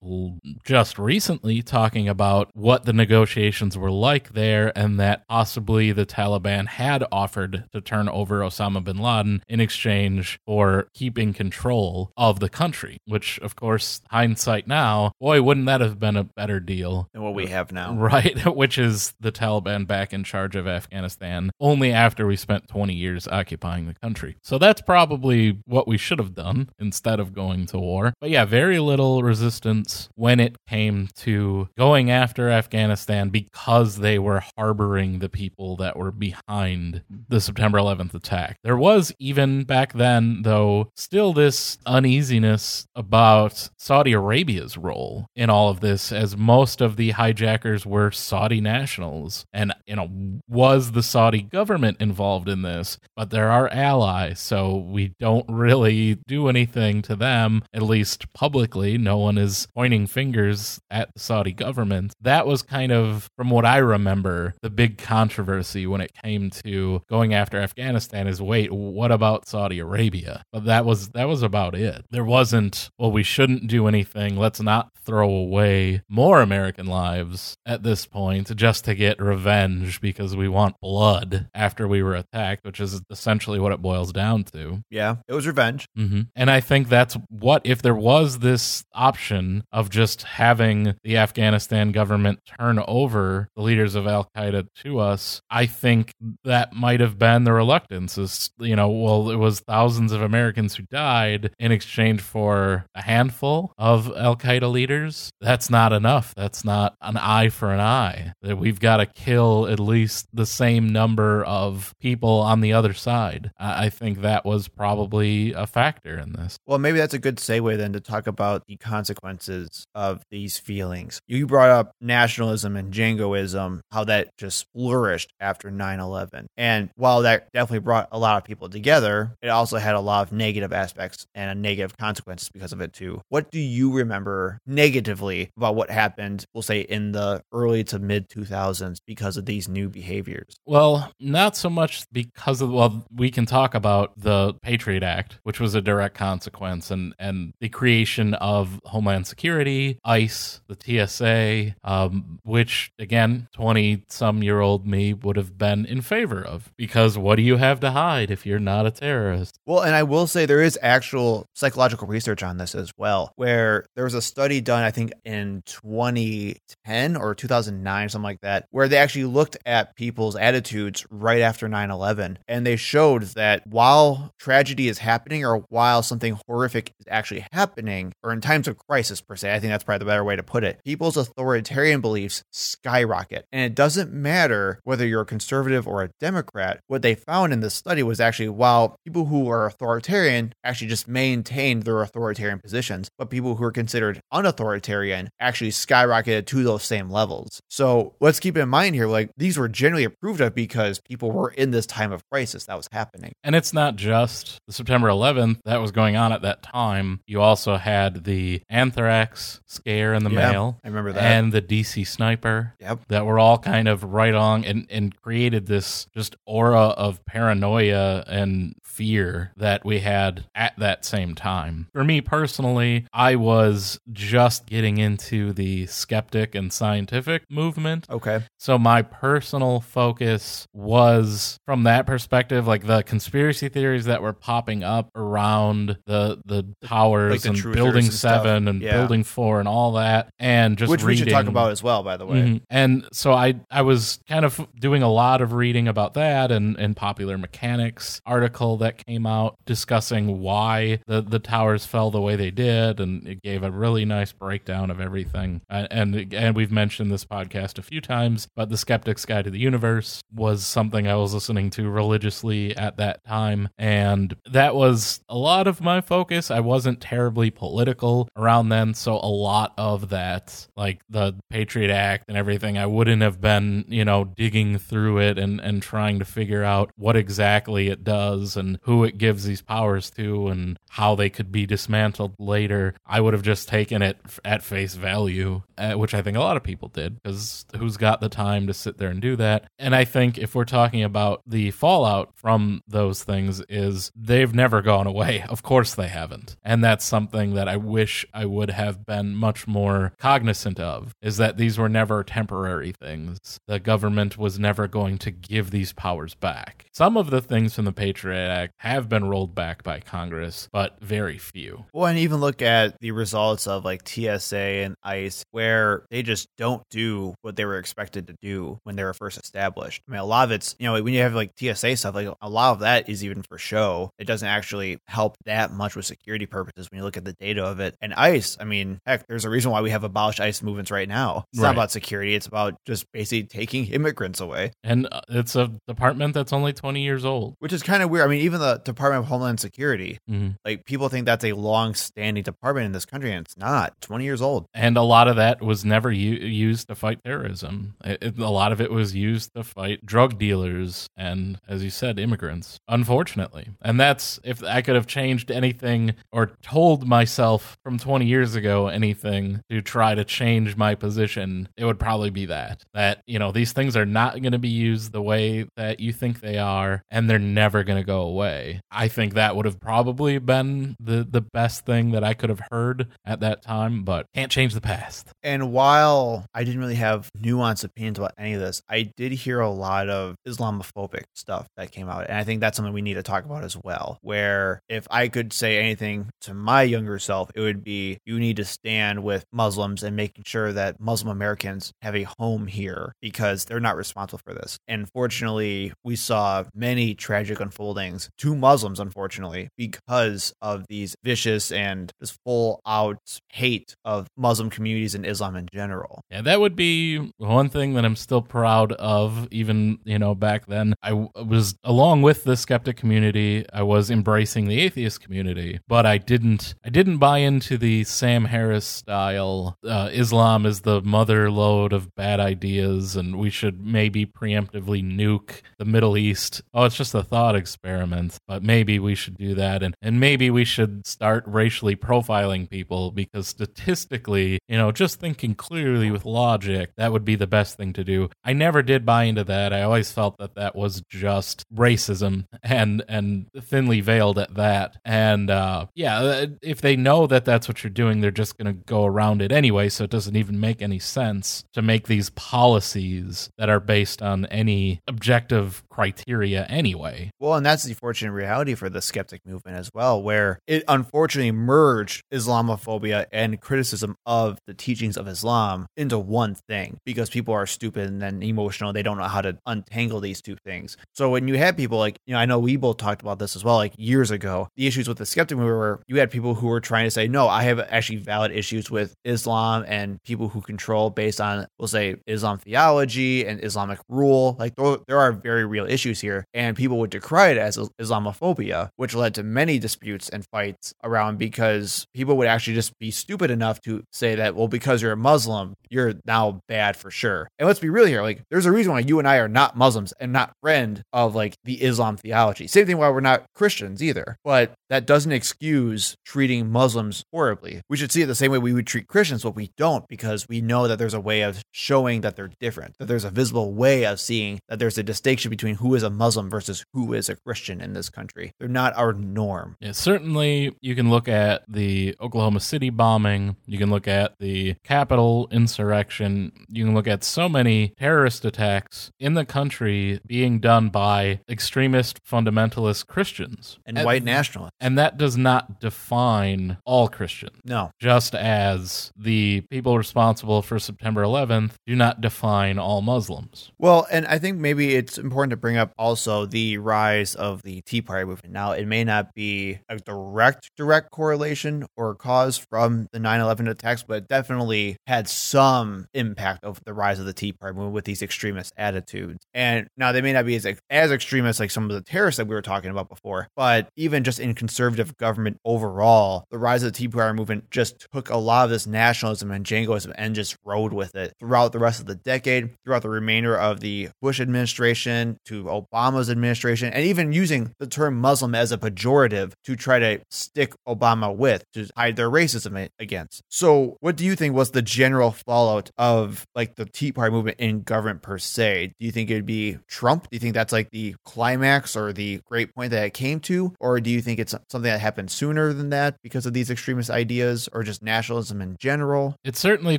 just recently talking about what the negotiations were like there, and that possibly the Taliban had offered to turn over Osama bin Laden in exchange for keeping control of the country. Which, of course, hindsight now, boy, wouldn't that have been a better deal? than what we have now. Right, which is the Taliban back in charge of Afghanistan only after we spent 20 years occupying the country. So that's probably what we should have done instead of going to war. But yeah, very little resistance when it came to going after Afghanistan because they were harboring the people that were behind the September 11th attack. There was even back then, though, still this uneasiness about Saudi Arabia's role in all of this, as most of the hijackers were Saudi nationals. And, you know, was the Saudi government involved in this? But there are our allies, so we don't really do anything to them, at least publicly. No one is pointing fingers at the Saudi government. That was kind of, from what I remember, the big controversy when it came to going after Afghanistan is wait, what about Saudi Arabia? But that was that was about it. There wasn't, well, we shouldn't do anything. Let's not throw away more American lives at this point just to get revenge because we want blood after we were attacked, which is essentially what it boils down to. Yeah, it was revenge. hmm And I think that's what, if there was this option of just having the Afghanistan government turn over the leaders of Al Qaeda to us, I think that might have been the reluctance. Is, you know, well, it was thousands of Americans who died in exchange for a handful of Al Qaeda leaders. That's not enough. That's not an eye for an eye. That we've got to kill at least the same number of people on the other side. I I think that was probably a factor in this. Well, maybe that's a good segue then to talk about the consequences of these feelings. You brought up nationalism and jingoism, how that just flourished after 9 11. And while that definitely brought a lot of people together, it also had a lot of negative aspects and a negative consequences because of it too. What do you remember negatively about what happened, we'll say, in the early to mid 2000s because of these new behaviors? Well, not so much because of well, we can talk about the Patriot Act, which was a direct consequence, and and the creation of Homeland Security, ICE, the TSA, um, which again, twenty some year old me would have been in favor of because what do you have to hide if you're not a terrorist? Well, and I will say there is actual psychological research on this as well, where there was a study done, I think, in 2010 or 2009, something like that, where they actually looked at people's attitudes right after 9 11. And they showed that while tragedy is happening or while something horrific is actually happening, or in times of crisis per se, I think that's probably the better way to put it, people's authoritarian beliefs skyrocket. And it doesn't matter whether you're a conservative or a Democrat. What they found in this study was actually while people who are authoritarian actually just maintained their authoritarian positions, but people who are considered unauthoritarian actually skyrocketed to those same levels. So let's keep in mind here, like these were generally approved of because people were in this time of crisis that was happening. And it's not just the September 11th that was going on at that time. You also had the anthrax scare in the Yeah, mail. I remember that. And the DC sniper. Yep. That were all kind of right on and, and created this just aura of paranoia and fear that we had at that same time. For me personally, I was just getting into the skeptic and scientific movement. Okay. So my personal focus was from that perspective, like the conspiracy theories that were popping up around the the towers like the and building and seven and Yeah. building four and all that, and just Which we should talk about as well, by the way. Mhm. And so I I was kind of doing a lot of reading about that and and popular mechanics article that came out discussing why the the towers fell the way they did and it gave a really nice breakdown of everything. Uh, and and we've mentioned this podcast a few times, but the Skeptic's Guide to the Universe was something I was listening to religiously at that time and that was a lot of my focus. I wasn't terribly political around then, so a lot of that like the Patriot Act and everything, I wouldn't have been, you know, digging through it and, and trying to figure out what exactly it does and who it gives these powers to and how they could be dismantled later. I would have just taken it at face value, uh, which I think a lot of people did because who's got the time to sit there and do that? And I think if we're talking about the fallout from those things, is they've never gone away. Of course they haven't. And that's something that I wish I would have been much more cognizant of is that these were never temporary things. The government was never going to give these powers back. Some of the things from the Patriot Act have been rolled back by Congress, but very few. Well, and even look at the results of like TSA and ICE, where they just don't do what they were expected to do when they were first established. I mean, a lot of it's, you know, when you have like TSA stuff, like a lot of that is even for show. It doesn't actually help that much with security purposes when you look at the data of it. And ICE, I mean, heck, there's a reason why we have abolished ICE movements right now. It's Right. not about security, it's about just basically taking immigrants away. And it's a department that's only 20 years old. which is kind of weird. I mean, even the Department of Homeland Security, Mhm. like people think that's a long-standing department in this country, and it's not. Twenty years old. And a lot of that was never u- used to fight terrorism. It, it- a lot of it was used to fight drug dealers and, as you said, immigrants, unfortunately. And that's if I could have changed anything or told myself from 20 years ago anything to try to change my position, it would probably be that. That, you know, these things are not going to be used the way that you think they are, and they're never going to go away. I think that would have probably been the, the best thing that I could have heard at that time, but can't change the past. And while I didn't really have nuanced opinions about any of this, I did hear a lot of Islamophobic stuff that came out. And I think that's something we need to talk about as well. Where if I could say anything to my younger self, it would be you need to stand with Muslims and making sure that Muslim Americans have a home here because they're not responsible for this. And fortunately, we saw many tragic unfoldings to Muslims, unfortunately, because of these vicious and this full out hate of Muslim communities and Islam in general. Yeah, that would be one thing that I'm still proud of. Even you know, back then, I was along with the skeptic community. I was embracing the atheist community, but I didn't. I didn't buy into the Sam Harris style. Uh, Islam is the mother lode of bad ideas, and we should maybe preemptively nuke the Middle East. Oh, it's just a thought experiment, but maybe we should do that, and and maybe we should start racially profiling people because statistically, you know, just thinking clearly with logic, that would be the best thing to do. I never did buy into that. I always felt that that was just racism and and thinly veiled at that. And uh, yeah, uh, if they know that that's what you're doing, they're just going to go around it anyway. So it doesn't even make any sense to make these policies that are based on any objective criteria anyway. Well, and that's the fortunate reality for the skeptic movement as well, where it unfortunately merged Islamophobia and criticism of the teachings of Islam into one thing because people are stupid and then emotional. They don't know how to untangle these two things. So when you had people like, you know, I know we both talked about this as well, like years ago, the issues with the skeptic movement were you had people who were trying to say, no, I have actually valid issues with Islam and people who control based on, we'll say, Islam theology and Islamic rule. Like there are very real issues here. And people would decry it as Islamophobia, which led to many disputes and fights around because people would actually just be stupid enough to say that, well, because you're a Muslim, you're now bad for sure. And let's be real here. Like, there's a reason why you and I are not Muslims and not friend of like the Islam theology. Same thing why we're not Christians either. But that doesn't excuse treating Muslims horribly. We should see it the same way we would treat Christians, but we don't because we know that there's a way of showing that they're different, that there's a visible way of seeing that there's a distinction between who is a Muslim versus who is a Christian in this country. They're not our norm. Yeah, certainly you can look at the Oklahoma City bombing, you can look at the Capitol insurrection, you can look at so many terrorist attacks in the country being done by extremist fundamentalist Christians And white nationalists. And that does not define all Christians. No. Just as the people responsible for September 11th do not define all Muslims. Well, and I think maybe it's important to bring up also the rise of the Tea Party movement. Now, it may not be a direct, direct correlation or cause from the 9 11 attacks, but it definitely had some impact of the rise of the Tea Party movement with these extremist attitudes. And now they may not be as, as extremist like some of the terrorists that we were talking about before, but even just in conservative government overall, the rise of the Tea Party movement just took a lot of this nationalism and jingoism and just rode with it throughout the rest of the decade, throughout the remainder of the Bush administration to Obama's administration, and even using the term Muslim as a pejorative to try to stick Obama with to hide their racism against. So, what do you think was the general fallout of like the Tea Party movement in government per se? Do you think it would be Trump? Do you think that's like the climax or the great point that it came to? Or do you think it's something that happened sooner than that because of these extremist ideas or just nationalism in general? It certainly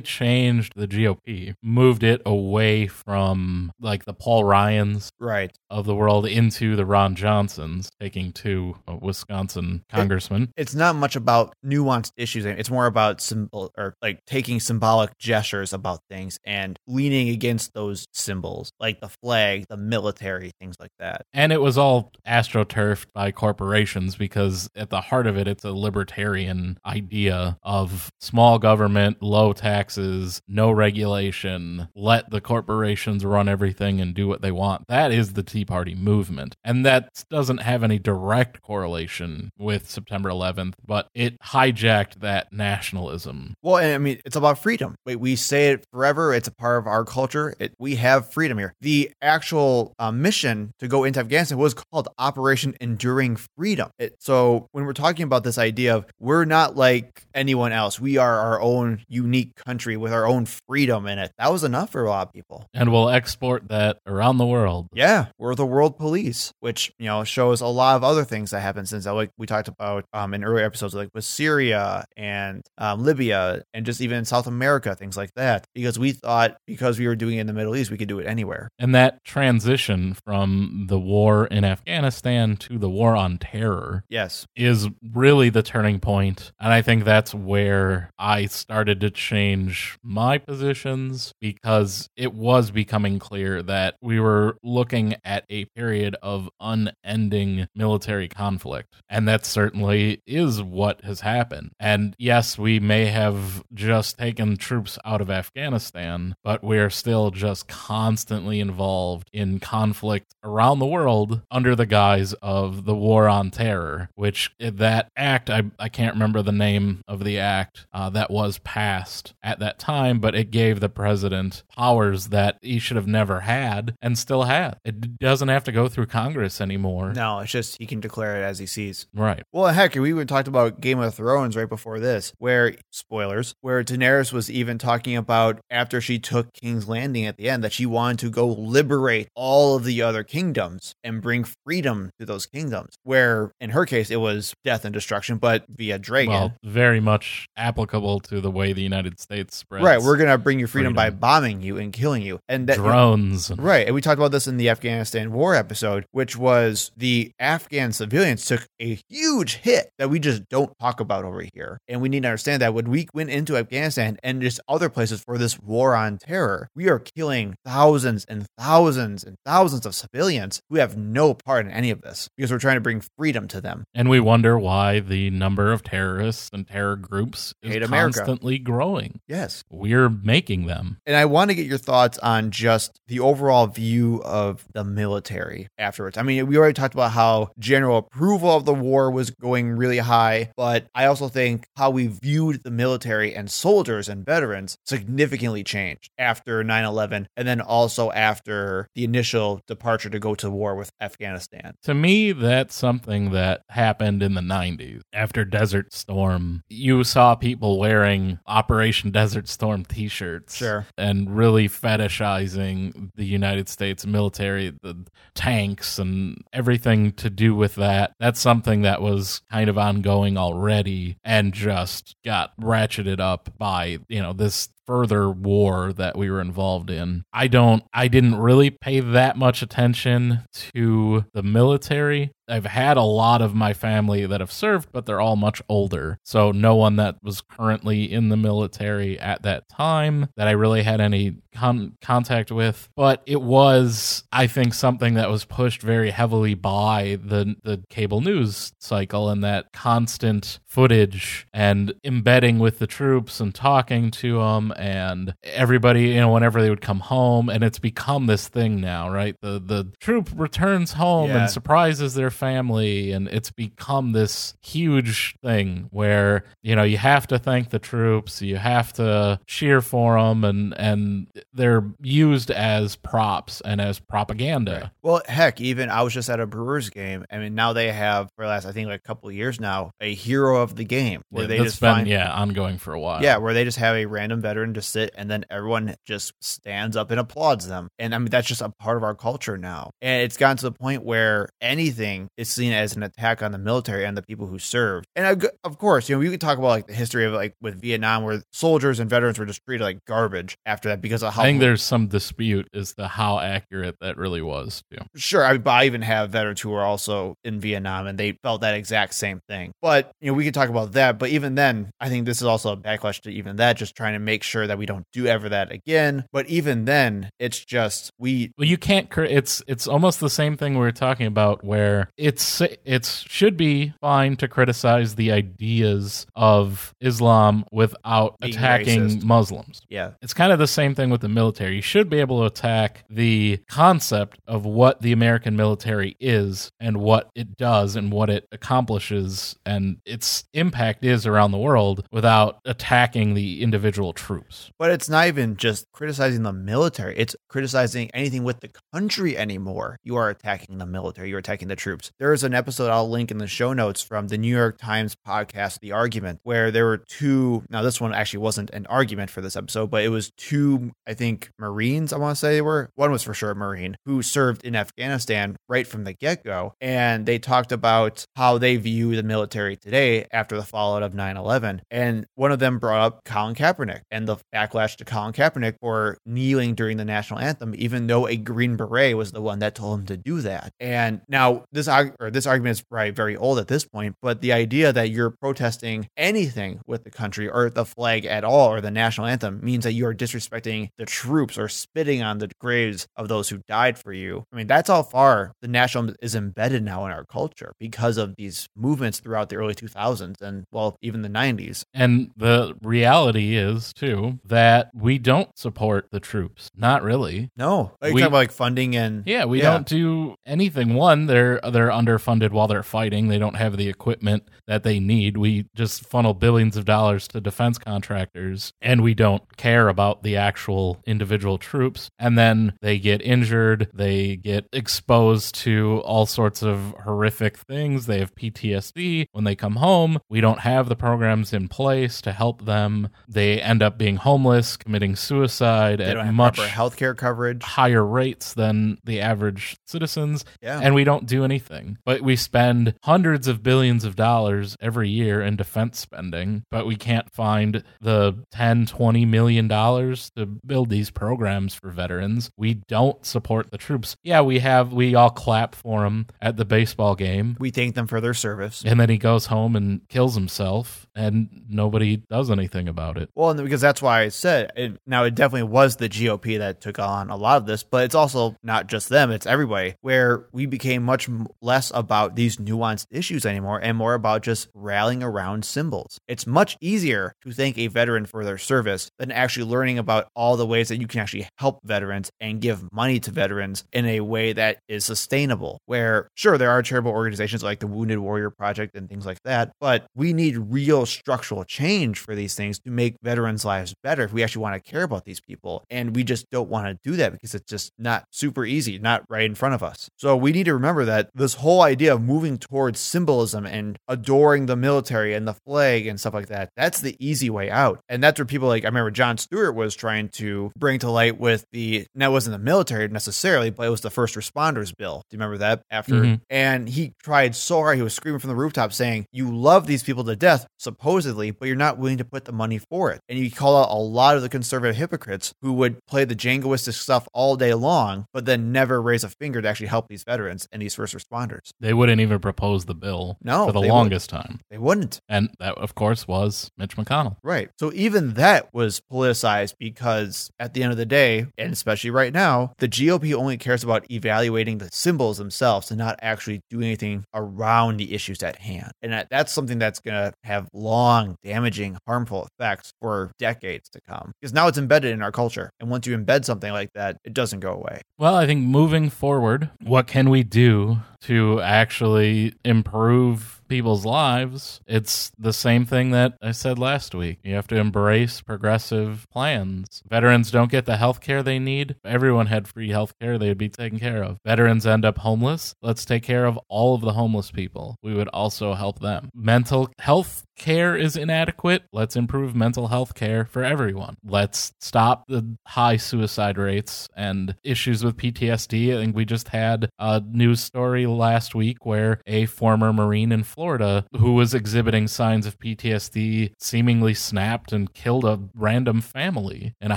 changed the GOP, moved it away from like the Paul Ryans Right. Right. of the world into the Ron Johnsons, taking two uh, Wisconsin congressmen. It's not much about nuanced issues. It's more about symbol or like taking symbolic gestures about things and leaning against those symbols, like the flag, the military, things like that. And it was all astroturfed by corporations because at the heart of it, it's a libertarian idea of small government, low taxes, no regulation, let the corporations run everything and do what they want. That is the Tea Party movement. And that doesn't have any direct correlation with September 11th, but it hijacked that nationalism. Well, I mean, it's about freedom. Wait, we say it forever. It's a part of our culture. It, we have freedom here. The actual uh, mission to go into Afghanistan was called Operation Enduring Freedom. It, so when we're talking about this idea of we're not like anyone else, we are our own unique country with our own freedom in it. That was enough for a lot of people. And we'll export that around the world. Yeah, we're the world police, which you know shows a lot of other things that happened since that. Like we talked about um, in earlier episodes, like with Syria and um, Libya, and just even in South America, things like that. Because we thought because we were doing it in the Middle East, we could do it anywhere. And that transition from the war in Afghanistan to the war on terror Yes, is really the turning point. And I think that's where I started to change my positions because it was becoming clear that we were looking at a period of unending military conflict. And that certainly is what has happened. And yes, we may have just taken troops out of Afghanistan, but we're still just constantly involved in conflict around the world under the guise of the war on terror, which that act, I, I can't remember the name of the act uh, that was passed at that time, but it gave the president powers that he should have never had and still had. It doesn't have to go through Congress anymore. no, it's just he can declare it as he sees. Right. Well, heck, we even talked about Game of Thrones right before this, where spoilers, where Daenerys was even talking about after she took King's Landing at the end that she wanted to go liberate all of the other kingdoms and bring freedom to those kingdoms. Where in her case it was death and destruction, but via dragon. Well, very much applicable to the way the United States spreads. right, we're gonna bring you freedom, by bombing you and killing you, and that drones. and- Right. And we talked about this in the Afghanistan war episode, which was the Afghan civilians took a huge hit that we just don't talk about over here. And we need to understand that when we went into Afghanistan and just other places for this war on terror, we are killing thousands and thousands and thousands of civilians who have no part in any of this because we're trying to bring freedom to them. And we wonder why the number of terrorists and terror groups is Hate America. constantly growing. Yes. We're making them. And I want to get your thoughts on just the overall view of the military afterwards. I mean, we already talked about how general approval of the war was going really high, but I also think how we viewed the military and soldiers and veterans significantly changed after 9 11 and then also after the initial departure to go to war with Afghanistan. To me, that's something that happened in the 90s. After Desert Storm, you saw people wearing Operation Desert Storm t shirts. Sure. And really fetishizing the United States military, the tanks, and everything to do with that. That's something that was kind of ongoing already and just got ratcheted up by, you know, this further war that we were involved in. I don't I didn't really pay that much attention to the military. I've had a lot of my family that have served, but they're all much older. So no one that was currently in the military at that time that I really had any con- contact with. But it was, I think, something that was pushed very heavily by the the cable news cycle and that constant footage and embedding with the troops and talking to them and everybody you know whenever they would come home and it's become this thing now right the the troop returns home Yeah. and surprises their family and it's become this huge thing where you know you have to thank the troops you have to cheer for them and and they're used as props and as propaganda Well, heck, even I was just at a Brewers game. I mean, now they have for the last I think like a couple of years now a hero of the game where Yeah, they just been find yeah ongoing for a while Yeah, where they just have a random veteran to sit and then everyone just stands up and applauds them. And I mean, that's just a part of our culture now. And it's gotten to the point where anything is seen as an attack on the military and the people who served. And of course, you know, we could talk about like the history of like with Vietnam where soldiers and veterans were just treated like garbage after that because of how I think there's some dispute as to how accurate that really was too. Sure, I, I even have veterans who were also in Vietnam and they felt that exact same thing. But you know, we could talk about that. But even then, I think this is also a backlash to even that, just trying to make sure that we don't do ever that again. But even then, it's just we. Well, you can't. It's it's almost the same thing we were talking about, where it's it's should be fine to criticize the ideas of Islam without Being attacking racist. Muslims. Yeah, it's kind of the same thing with the military. You should be able to attack the concept of what the American military is and what it does and what it accomplishes and its impact is around the world without attacking the individual troops. But it's not even just criticizing the military, it's criticizing anything with the country anymore. You are attacking the military, you're attacking the troops. There is an episode I'll link in the show notes from the New York Times podcast, The Argument, where there were two. Now, this one actually wasn't an argument for this episode, but it was two, I think, Marines, I want to say they were. One was for sure a Marine who served in Afghanistan right from the get go. And they talked about how they view the military today after the fallout of 9 11. And one of them brought up Colin Kaepernick and the backlash to Colin Kaepernick for kneeling during the national anthem, even though a Green Beret was the one that told him to do that. And now this or this argument is probably very old at this point, but the idea that you're protesting anything with the country or the flag at all or the national anthem means that you are disrespecting the troops are spitting on the graves of those who died for you. I mean, that's how far the national is embedded now in our culture because of these movements throughout the early 2000s and well, even the 90s. And the reality is too that we don't support the troops. Not really. No. We, talking about like funding and Yeah, we yeah. don't do anything. One, they're they're underfunded while they're fighting. They don't have the equipment that they need. We just funnel billions of dollars to defense contractors and we don't care about the actual individual troops. And then they get injured, they get exposed to all sorts of horrific things. They have PTSD when they come home. We don't have the programs in place to help them. They end up being homeless, committing suicide they at much health care coverage, higher rates than the average citizens. Yeah. And we don't do anything. But we spend hundreds of billions of dollars every year in defense spending, but we can't find the 10, 20 million dollars to build these programs for veterans. We don't support the troops. Yeah, we have, we all clap for them at the baseball game. We thank them for their service. And then he goes home and kills himself, and nobody does anything about it. Well, because that's why I said it, now it definitely was the GOP that took on a lot of this, but it's also not just them, it's everybody, where we became much less about these nuanced issues anymore and more about just rallying around symbols. It's much easier to thank a veteran for their service than actually learning about all the ways that you can actually help veterans and give money to veterans in a way that is sustainable. Where, sure, there are charitable organizations like the Wounded Warrior Project and things like that, but we need real structural change for these things to make veterans' lives better if we actually want to care about these people. And we just don't want to do that because it's just not super easy, not right in front of us. So we need to remember that this whole idea of moving towards symbolism and adoring the military and the flag and stuff like that, that's the easy way out. And that's where people like, I remember Jon Stewart was trying to bring to light with the, that wasn't the military necessarily, but it was the first responders bill. Do you remember that? After, mm-hmm. and he tried so hard, he was screaming from the rooftop saying, You love these people to death, supposedly, but you're not willing to put the money for it. And you call out a lot of the conservative hypocrites who would play the jingoistic stuff all day long, but then never raise a finger to actually help these veterans and these first responders. They wouldn't even propose the bill no, for the longest wouldn't. time. They wouldn't. And that, of course, was Mitch McConnell. Right. So even that was politicized because at the end of the day, and especially right now, the GOP only cares about evaluating the symbols themselves and not actually doing anything around the issues at hand. And that's something that's going to have long, damaging, harmful effects for decades to come because now it's embedded in our culture. And once you embed something like that, it doesn't go away. Well, I think moving forward, what can we do to actually improve people's lives, it's the same thing that I said last week. You have to embrace progressive plans. Veterans don't get the health care they need. If everyone had free health care, they'd be taken care of. Veterans end up homeless. Let's take care of all of the homeless people. We would also help them. Mental health care is inadequate. Let's improve mental health care for everyone. Let's stop the high suicide rates and issues with PTSD. I think we just had a news story last week where a former Marine in Florida who was exhibiting signs of PTSD seemingly snapped and killed a random family in a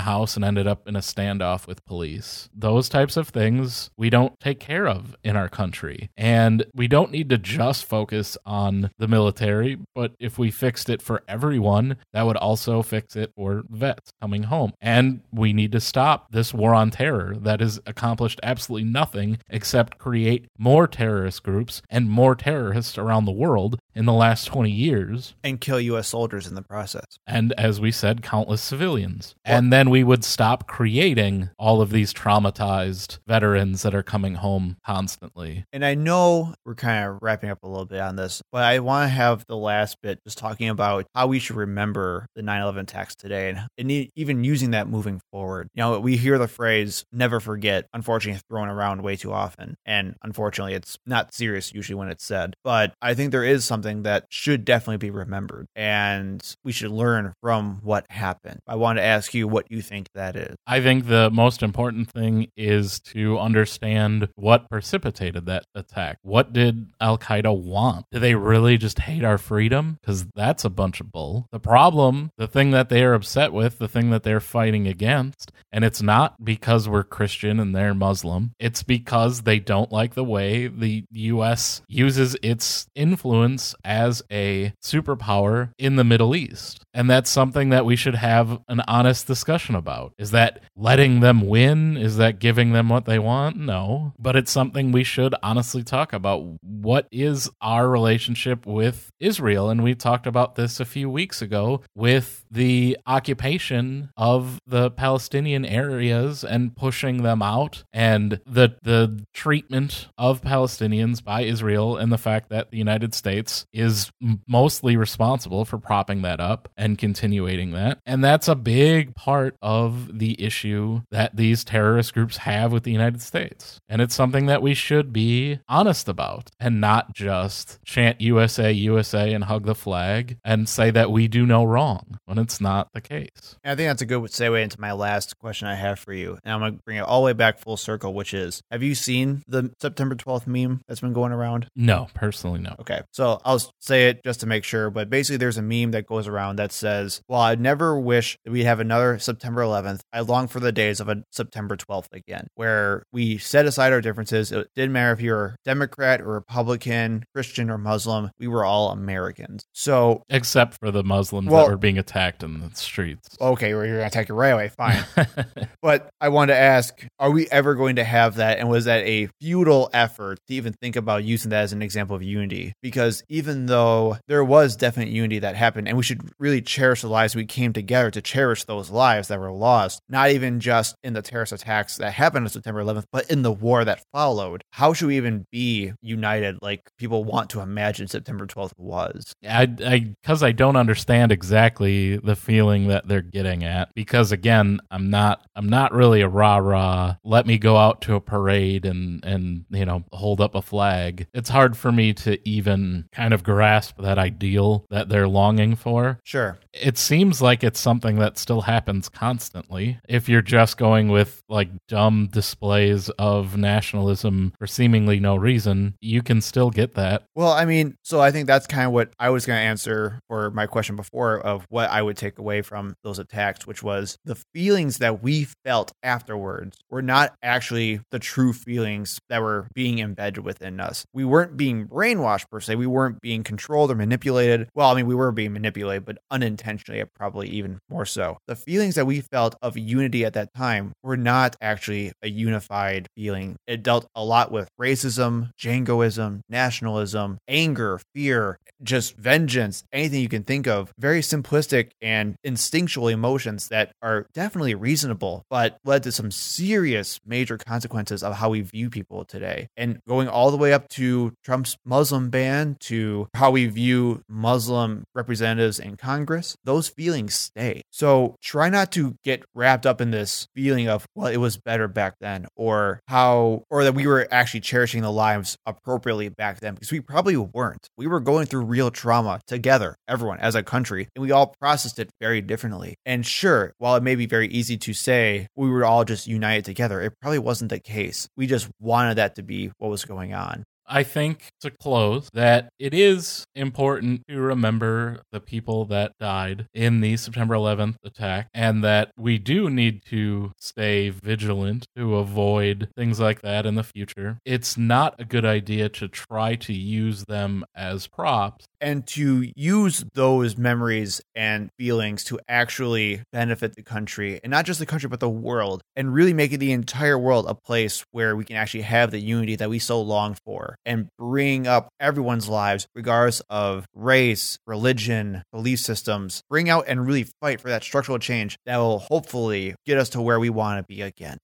house and ended up in a standoff with police. Those types of things we don't take care of in our country. And we don't need to just focus on the military, but if we fixed it for everyone, that would also fix it for vets coming home. And we need to stop this war on terror that has accomplished absolutely nothing except create more terrorist groups and more terrorists around the world in the last 20 years. And kill U.S. soldiers in the process. And as we said, countless civilians. And then we would stop creating all of these traumatized veterans that are coming home constantly. And I know we're kind of wrapping up a little bit on this, but I want to have the last bit just talking about how we should remember the 9 11 attacks today and, and even using that moving forward. You know, we hear the phrase never forget, unfortunately, thrown around way too often. And unfortunately, it's not serious usually when it's said. But I think there is something that should definitely be remembered and we should learn from what happened. I want to ask you what you think that is. I think the most important thing is to understand what precipitated that attack. What did Al Qaeda want? Do they really just hate our freedom? Because that's a bunch of bull. The problem, the thing that they are upset with, the thing that they're fighting against, and it's not because we're Christian and they're Muslim, it's because they don't like the way the U.S. uses its influence as a superpower in the Middle East. And that's something that we should have an honest discussion about. Is that letting them win? Is that giving them what they want? No. But it's something we should honestly talk about. What is our relationship with Israel? And we talked about this a few weeks ago with the occupation of the Palestinian areas and pushing them out and the the treatment of Palestinians by Israel and the fact that the United States is mostly responsible for propping that up and continuing that. And that's a big part of the issue that these terrorist groups have with the United States. And it's something that we should be honest about and not just chant USA, USA and hug the flag and say that we do no wrong when it's not the case. I think that's a good segue into my last question I have for you. And I'm going to bring it all the way back full circle, which is Have you seen the September 12th meme that's been going around? No, personally, no. Okay, so I'll say it just to make sure, but basically, there's a meme that goes around that says, Well, I'd never wish that we'd have another September 11th. I long for the days of a September 12th again, where we set aside our differences. It didn't matter if you're Democrat or Republican, Christian or Muslim, we were all Americans. So, Except for the Muslims Well- that were being attacked in the streets. okay, well, you're going to attack it right away. Fine. But I wanted to ask, are we ever going to have that? And was that a futile effort to even think about using that as an example of unity? Because even though there was definite unity that happened, and we should really cherish the lives we came together to cherish those lives that were lost, not even just in the terrorist attacks that happened on September 11th, but in the war that followed. How should we even be united like people want to imagine September 12th was? I, I, because I don't understand exactly the feeling that they're getting at. Because again, I'm not, I'm not really a rah rah. Let me go out to a parade and and you know hold up a flag. It's hard for me to even kind of grasp that ideal that they're longing for. Sure. It seems like it's something that still happens constantly. If you're just going with like dumb displays of nationalism for seemingly no reason, you can still get that. Well, I mean, so I think that's kind of what I was going to answer for my question before of what I would take away from those attacks, which was the feelings that we felt afterwards were not actually the true feelings that were being embedded within us. We weren't being brainwashed per se. We weren't being controlled or manipulated. Well, I mean, we were being manipulated, but unintentionally, probably even more so. The feelings that we felt of unity at that time were not actually a unified feeling. It dealt a lot with racism, jingoism, nationalism, anger, fear, just vengeance, anything you can think of. Very simplistic and instinctual emotions that are definitely reasonable, but led to some serious major consequences of how we view people today. And going all the way up to Trump's Muslim ban, to how we view Muslim representatives in Congress, those feelings stay. So try not to get wrapped up in this feeling of, well, it was better back then, or how, or that we were actually cherishing the lives appropriately back then, because we probably weren't. We were going through real trauma together, everyone as a country, and we all processed it very differently. And sure, while it may be very easy to say we were all just united together, it probably wasn't the case. We just wanted that to be what was going on. I think to close that it is important to remember the people that died in the September 11th attack and that we do need to stay vigilant to avoid things like that in the future. It's not a good idea to try to use them as props and to use those memories and feelings to actually benefit the country and not just the country but the world and really making the entire world a place where we can actually have the unity that we so long for and bring up everyone's lives regardless of race religion belief systems bring out and really fight for that structural change that will hopefully get us to where we want to be again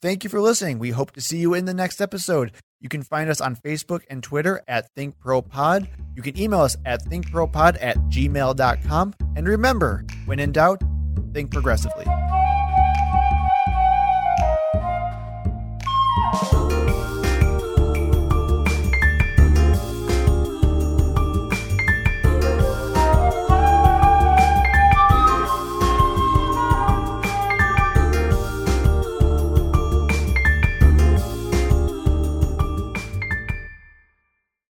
Thank you for listening. We hope to see you in the next episode. You can find us on Facebook and Twitter at ThinkProPod. You can email us at thinkpropod at gmail.com. And remember, when in doubt, think progressively.